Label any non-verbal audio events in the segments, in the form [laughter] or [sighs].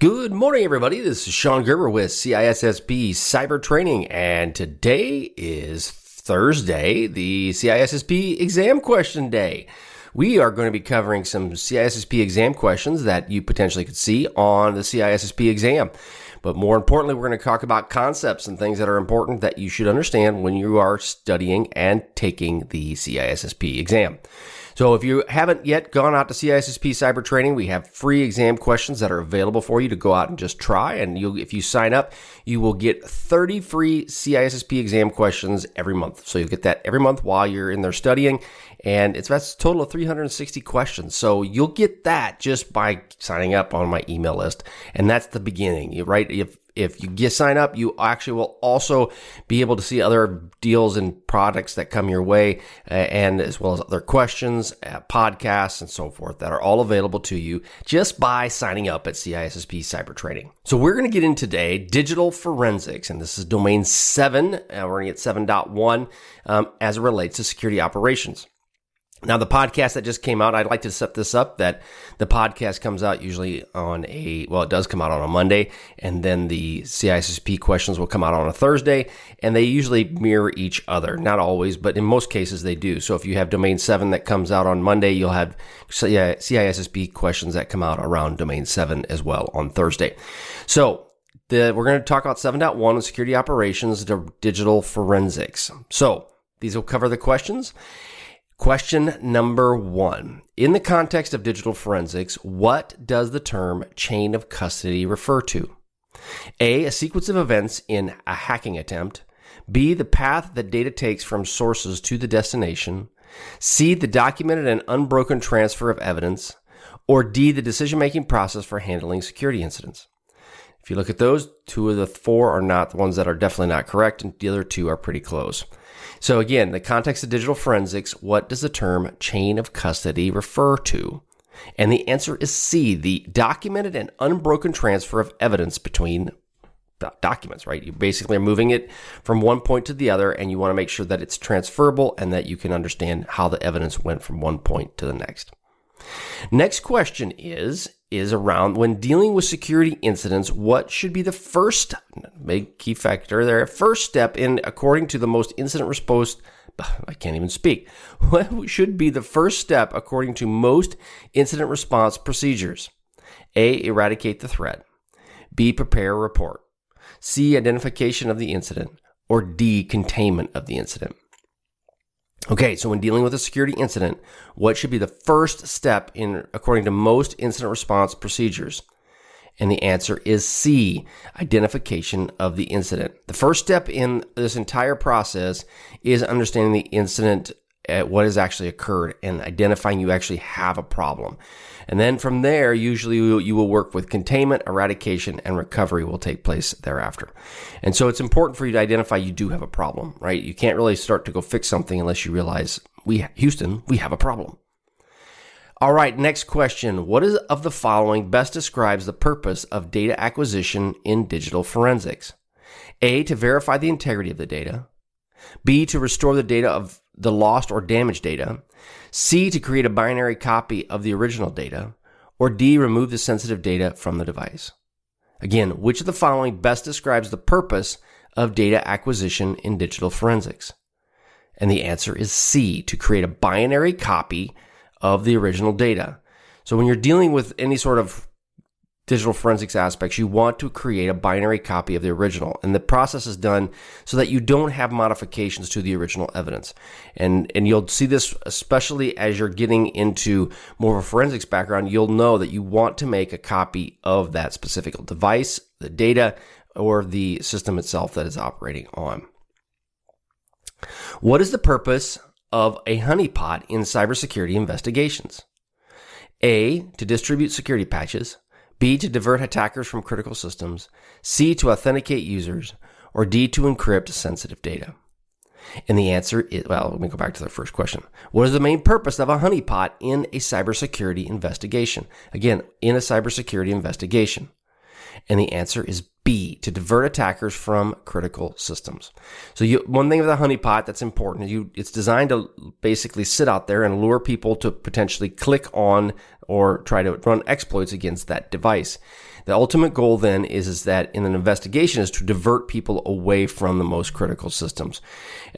Good morning, everybody. This is Sean Gerber with CISSP Cyber Training, and today is Thursday, the CISSP exam question day. We are going to be covering some CISSP exam questions that you potentially could see on the CISSP exam. But more importantly, we're going to talk about concepts and things that are important that you should understand when you are studying and taking the CISSP exam. So if you haven't yet gone out to CISSP Cyber Training, we have free exam questions that are available for you to go out and just try. And if you sign up, you will get 30 free CISSP exam questions every month. So you'll get that every month while you're in there studying. And it's that's a total of 360 questions. So you'll get that just by signing up on my email list. And that's the beginning, right? If if you get sign up, you actually will also be able to see other deals and products that come your way, uh, and as well as other questions, uh, podcasts, and so forth that are all available to you just by signing up at CISSP Cyber Training. So we're going to get in today digital forensics, and this is domain seven. Uh, we're going to get 7.1 um, as it relates to security operations. Now, the podcast that just came out, I'd like to set this up that the podcast comes out usually on a, well, it does come out on a Monday, and then the CISSP questions will come out on a Thursday, and they usually mirror each other. Not always, but in most cases they do. So if you have Domain 7 that comes out on Monday, you'll have CISSP questions that come out around Domain 7 as well on Thursday. So the, we're going to talk about 7.1 security operations, digital forensics. So these will cover the questions. Question number one. In the context of digital forensics, what does the term chain of custody refer to? A. A sequence of events in a hacking attempt. B. The path that data takes from sources to the destination. C. The documented and unbroken transfer of evidence. Or D. The decision making process for handling security incidents. If you look at those, two of the four are not the ones that are definitely not correct, and the other two are pretty close. So again, the context of digital forensics, what does the term chain of custody refer to? And the answer is C, the documented and unbroken transfer of evidence between documents, right? You basically are moving it from one point to the other and you want to make sure that it's transferable and that you can understand how the evidence went from one point to the next. Next question is is around when dealing with security incidents, what should be the first big key factor there, first step in according to the most incident response [sighs] I can't even speak. [laughs] What should be the first step according to most incident response procedures? A. Eradicate the threat. B. Prepare a report. C. Identification of the incident. Or D. Containment of the incident. Okay, so when dealing with a security incident, what should be the first step in according to most incident response procedures? And the answer is C, identification of the incident. The first step in this entire process is understanding the incident at what has actually occurred and identifying you actually have a problem. And then from there, usually you will work with containment, eradication, and recovery will take place thereafter. And so it's important for you to identify you do have a problem, right? You can't really start to go fix something unless you realize we, Houston, we have a problem. All right, next question. What is of the following best describes the purpose of data acquisition in digital forensics? A, to verify the integrity of the data. B, to restore the data of the lost or damaged data. C, to create a binary copy of the original data. Or D, remove the sensitive data from the device. Again, which of the following best describes the purpose of data acquisition in digital forensics? And the answer is C, to create a binary copy of the original data. So when you're dealing with any sort of digital forensics aspects, you want to create a binary copy of the original. And the process is done so that you don't have modifications to the original evidence. And, and you'll see this, especially as you're getting into more of a forensics background, you'll know that you want to make a copy of that specific device, the data, or the system itself that is operating on. What is the purpose of a honeypot in cybersecurity investigations? A, to distribute security patches. B, to divert attackers from critical systems, C, to authenticate users, or D, to encrypt sensitive data? And the answer is, well, let me go back to the first question. What is the main purpose of a honeypot in a cybersecurity investigation? Again, in a cybersecurity investigation. And the answer is B, to divert attackers from critical systems. So you, one thing with a honeypot that's important, you, it's designed to basically sit out there and lure people to potentially click on or try to run exploits against that device. The ultimate goal then is, is that in an investigation is to divert people away from the most critical systems.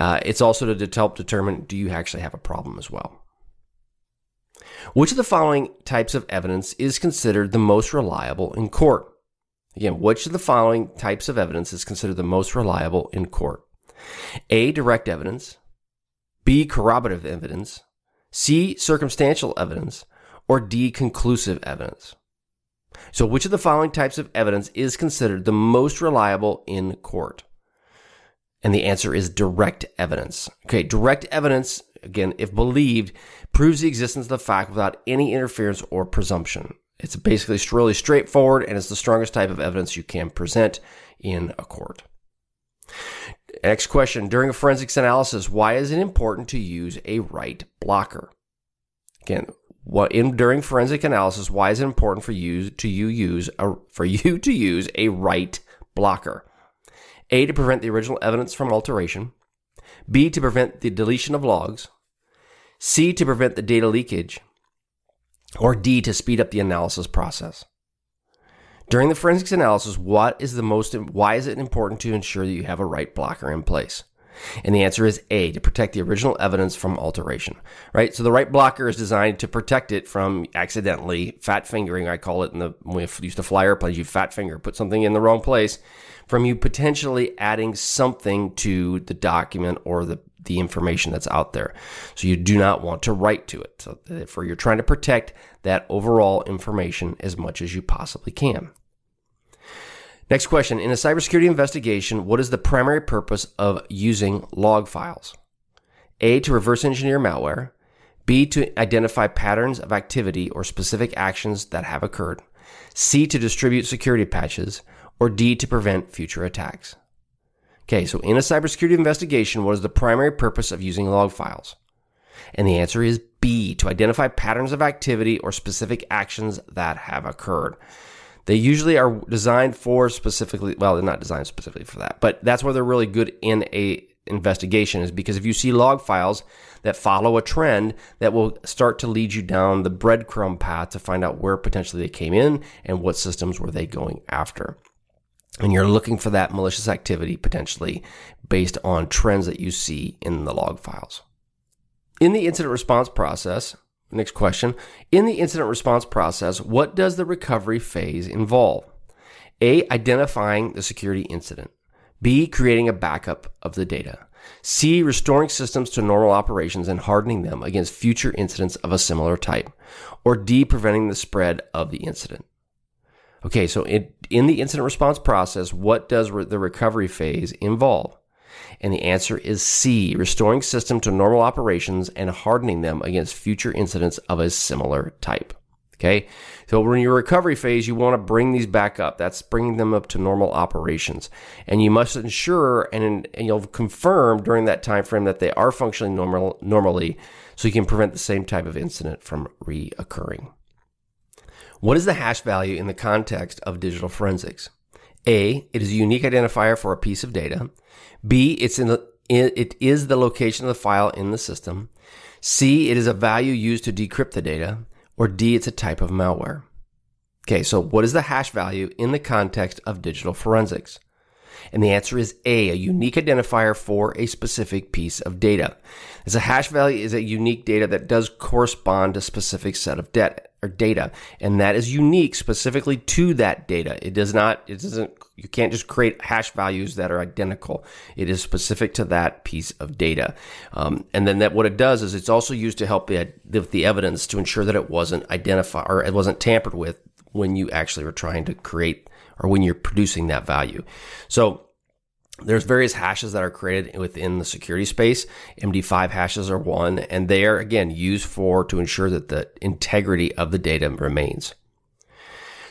Uh, it's also to help determine do you actually have a problem as well. Which of the following types of evidence is considered the most reliable in court? Again, which of the following types of evidence is considered the most reliable in court? A. Direct evidence. B. Corroborative evidence. C. Circumstantial evidence. Or D. Conclusive evidence. So, which of the following types of evidence is considered the most reliable in court? And the answer is direct evidence. Okay, direct evidence, again, if believed, proves the existence of the fact without any interference or presumption. It's basically really straightforward and it's the strongest type of evidence you can present in a court. Next question. During a forensics analysis, why is it important to use a write blocker? Again, what in during forensic analysis, why is it important for you to you use a, for you to use a write blocker? A to prevent the original evidence from alteration. B to prevent the deletion of logs. C to prevent the data leakage. Or D to speed up the analysis process. During the forensics analysis, what is the most why is it important to ensure that you have a write blocker in place? And the answer is A, to protect the original evidence from alteration, right? So the write blocker is designed to protect it from accidentally fat fingering. I call it in the, when we used to fly airplanes, you fat finger, put something in the wrong place from you potentially adding something to the document or the, the information that's out there. So you do not want to write to it. So therefore you're trying to protect that overall information as much as you possibly can. Next question. In a cybersecurity investigation, what is the primary purpose of using log files? A, to reverse engineer malware. B, to identify patterns of activity or specific actions that have occurred. C, to distribute security patches. Or D, to prevent future attacks. Okay, so in a cybersecurity investigation, what is the primary purpose of using log files? And the answer is B, to identify patterns of activity or specific actions that have occurred. They usually are designed for specifically, well, they're not designed specifically for that, but that's where they're really good in a investigation is because if you see log files that follow a trend that will start to lead you down the breadcrumb path to find out where potentially they came in and what systems were they going after. And you're looking for that malicious activity potentially based on trends that you see in the log files. In the incident response process, Next question. In the incident response process, what does the recovery phase involve? A. Identifying the security incident. B. Creating a backup of the data. C. Restoring systems to normal operations and hardening them against future incidents of a similar type. Or D. Preventing the spread of the incident. Okay, so in, in the incident response process, what does re- the recovery phase involve? And the answer is C, restoring system to normal operations and hardening them against future incidents of a similar type. Okay. So when your recovery phase, you want to bring these back up. That's bringing them up to normal operations. And you must ensure and, and you'll confirm during that time frame that they are functioning normal, normally so you can prevent the same type of incident from reoccurring. What is the hash value in the context of digital forensics? A, it is a unique identifier for a piece of data. B, it's in the, it is the location of the file in the system. C, it is a value used to decrypt the data. Or D, it's a type of malware. Okay, so what is the hash value in the context of digital forensics? And the answer is A, a unique identifier for a specific piece of data. As a hash value is a unique data that does correspond to a specific set of debt or data, and that is unique specifically to that data. It does not, it doesn't, you can't just create hash values that are identical. It is specific to that piece of data. Um, and then that what it does is it's also used to help the, the evidence to ensure that it wasn't identified or it wasn't tampered with when you actually were trying to create or when you're producing that value. So there's various hashes that are created within the security space. MD5 hashes are one, and they are again used for to ensure that the integrity of the data remains.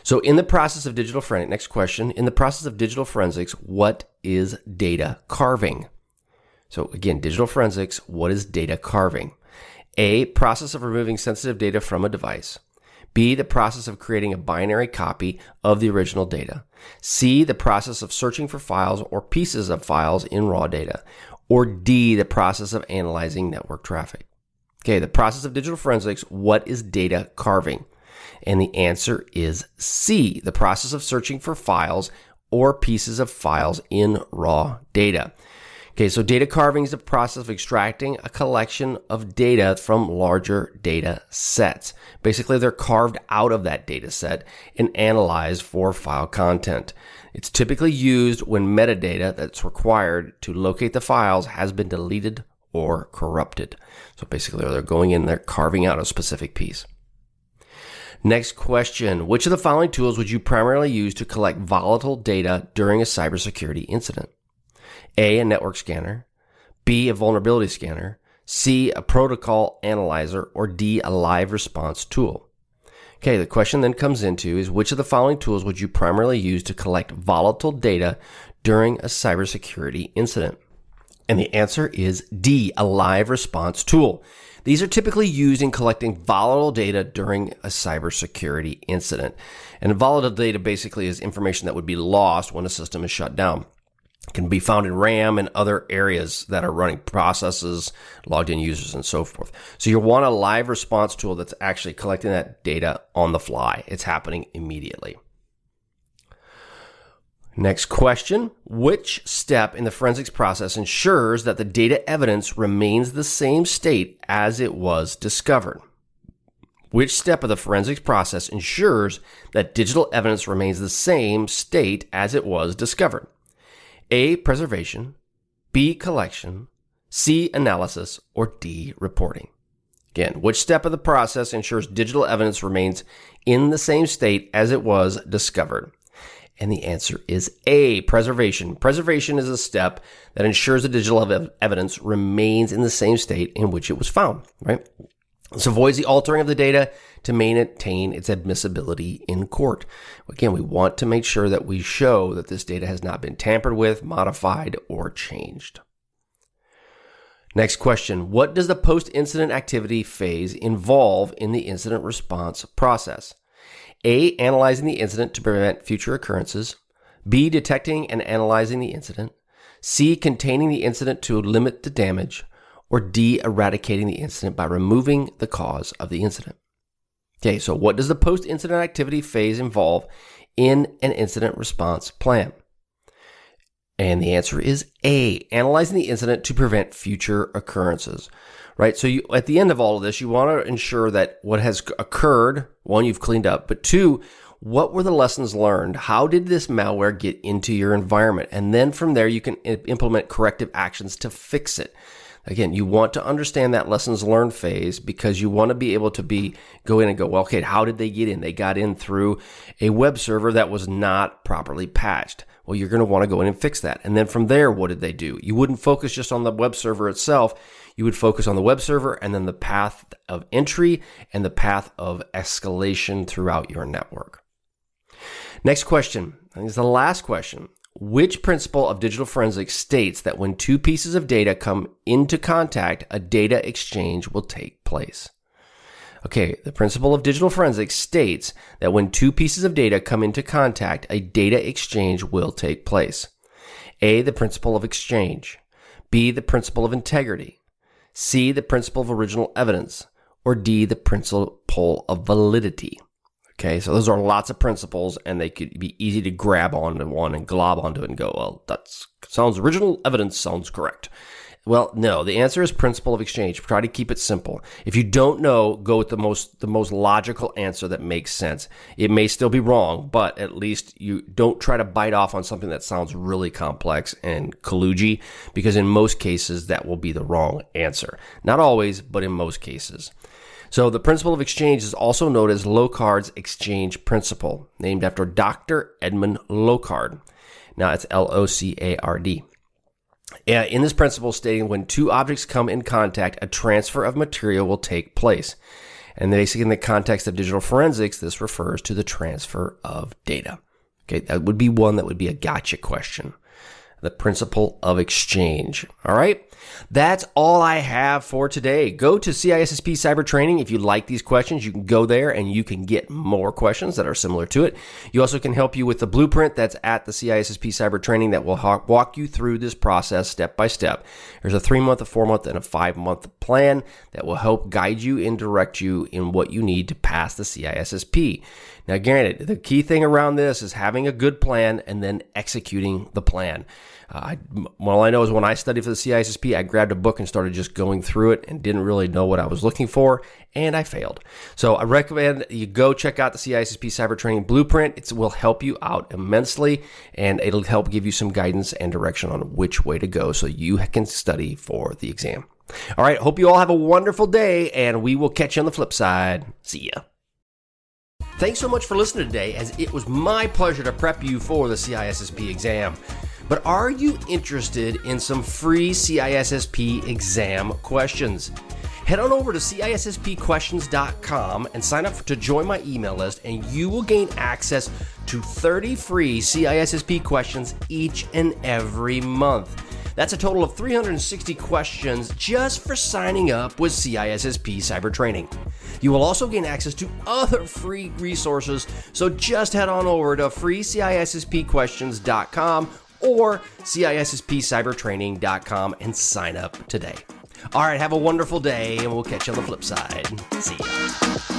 So, in the process of digital forensics, next question, in the process of digital forensics, what is data carving? So, again, digital forensics, what is data carving? A, process of removing sensitive data from a device. B, the process of creating a binary copy of the original data. C, the process of searching for files or pieces of files in raw data. Or D, the process of analyzing network traffic. Okay, the process of digital forensics, what is data carving? And the answer is C, the process of searching for files or pieces of files in raw data. Okay, so data carving is the process of extracting a collection of data from larger data sets. Basically, they're carved out of that data set and analyzed for file content. It's typically used when metadata that's required to locate the files has been deleted or corrupted. So basically, they're going in there carving out a specific piece. Next question. Which of the following tools would you primarily use to collect volatile data during a cybersecurity incident? A, a network scanner, B, a vulnerability scanner, C, a protocol analyzer, or D, a live response tool. Okay, the question then comes into is which of the following tools would you primarily use to collect volatile data during a cybersecurity incident? And the answer is D, a live response tool. These are typically used in collecting volatile data during a cybersecurity incident. And volatile data basically is information that would be lost when a system is shut down can be found in RAM and other areas that are running processes, logged in users, and so forth. So you want a live response tool that's actually collecting that data on the fly. It's happening immediately. Next question. Which step in the forensics process ensures that the data evidence remains the same state as it was discovered? Which step of the forensics process ensures that digital evidence remains the same state as it was discovered? A. Preservation, B. Collection, C. Analysis, or D. Reporting. Again, which step of the process ensures digital evidence remains in the same state as it was discovered? And the answer is A, preservation. Preservation is a step that ensures the digital evidence remains in the same state in which it was found, right? This avoids the altering of the data to maintain its admissibility in court. Again, we want to make sure that we show that this data has not been tampered with, modified, or changed. Next question. What does the post incident activity phase involve in the incident response process? A. Analyzing the incident to prevent future occurrences. B. Detecting and analyzing the incident. C. Containing the incident to limit the damage or D, eradicating the incident by removing the cause of the incident. Okay, so what does the post incident activity phase involve in an incident response plan? And the answer is A, analyzing the incident to prevent future occurrences. Right? So you at the end of all of this, you want to ensure that what has occurred, one, you've cleaned up, but two, what were the lessons learned? How did this malware get into your environment? And then from there, you can implement corrective actions to fix it. Again, you want to understand that lessons learned phase because you want to be able to be go in and go, well, okay, how did they get in? They got in through a web server that was not properly patched. Well, you're going to want to go in and fix that. And then from there, what did they do? You wouldn't focus just on the web server itself. You would focus on the web server and then the path of entry and the path of escalation throughout your network. Next question. I think it's the last question. Which principle of digital forensics states that when two pieces of data come into contact, a data exchange will take place? Okay, the principle of digital forensics states that when two pieces of data come into contact, a data exchange will take place. A, the principle of exchange. B, the principle of integrity. C, the principle of original evidence. Or D, the principle of validity. Okay, so those are lots of principles, and they could be easy to grab onto one and glob onto it and go, well, that sounds original evidence sounds correct. Well, no, the answer is principle of exchange. Try to keep it simple. If you don't know, go with the most the most logical answer that makes sense. It may still be wrong, but at least you don't try to bite off on something that sounds really complex and kludgy, because in most cases that will be the wrong answer. Not always, but in most cases. So the principle of exchange is also known as Locard's exchange principle, named after Dr. Edmond Locard. Now it's L O C A R D. Uh, in this principle, stating when two objects come in contact, a transfer of material will take place. And basically, in the context of digital forensics, this refers to the transfer of data. Okay, that would be one that would be a gotcha question the principle of exchange. All right. That's all I have for today. Go to CISSP Cyber Training. If you like these questions, you can go there and you can get more questions that are similar to it. You also can help you with the blueprint that's at the CISSP Cyber Training that will walk you through this process step by step. There's a three month, a four month, and a five month plan that will help guide you and direct you in what you need to pass the CISSP. Now, granted, the key thing around this is having a good plan and then executing the plan. Uh, I, well, I know is when I studied for the CISSP, I grabbed a book and started just going through it and didn't really know what I was looking for, and I failed. So I recommend you go check out the CISSP Cyber Training Blueprint. It will help you out immensely, and it'll help give you some guidance and direction on which way to go so you can study for the exam. All right, hope you all have a wonderful day, and we will catch you on the flip side. See ya. Thanks so much for listening today, as it was my pleasure to prep you for the CISSP exam. But are you interested in some free CISSP exam questions? Head on over to CISSPquestions.com and sign up to join my email list, and you will gain access to 30 free CISSP questions each and every month. That's a total of 360 questions just for signing up with CISSP Cyber Training. You will also gain access to other free resources, so just head on over to freecisspquestions.com or CISSPcybertraining.com and sign up today. All right, have a wonderful day, and we'll catch you on the flip side. See ya.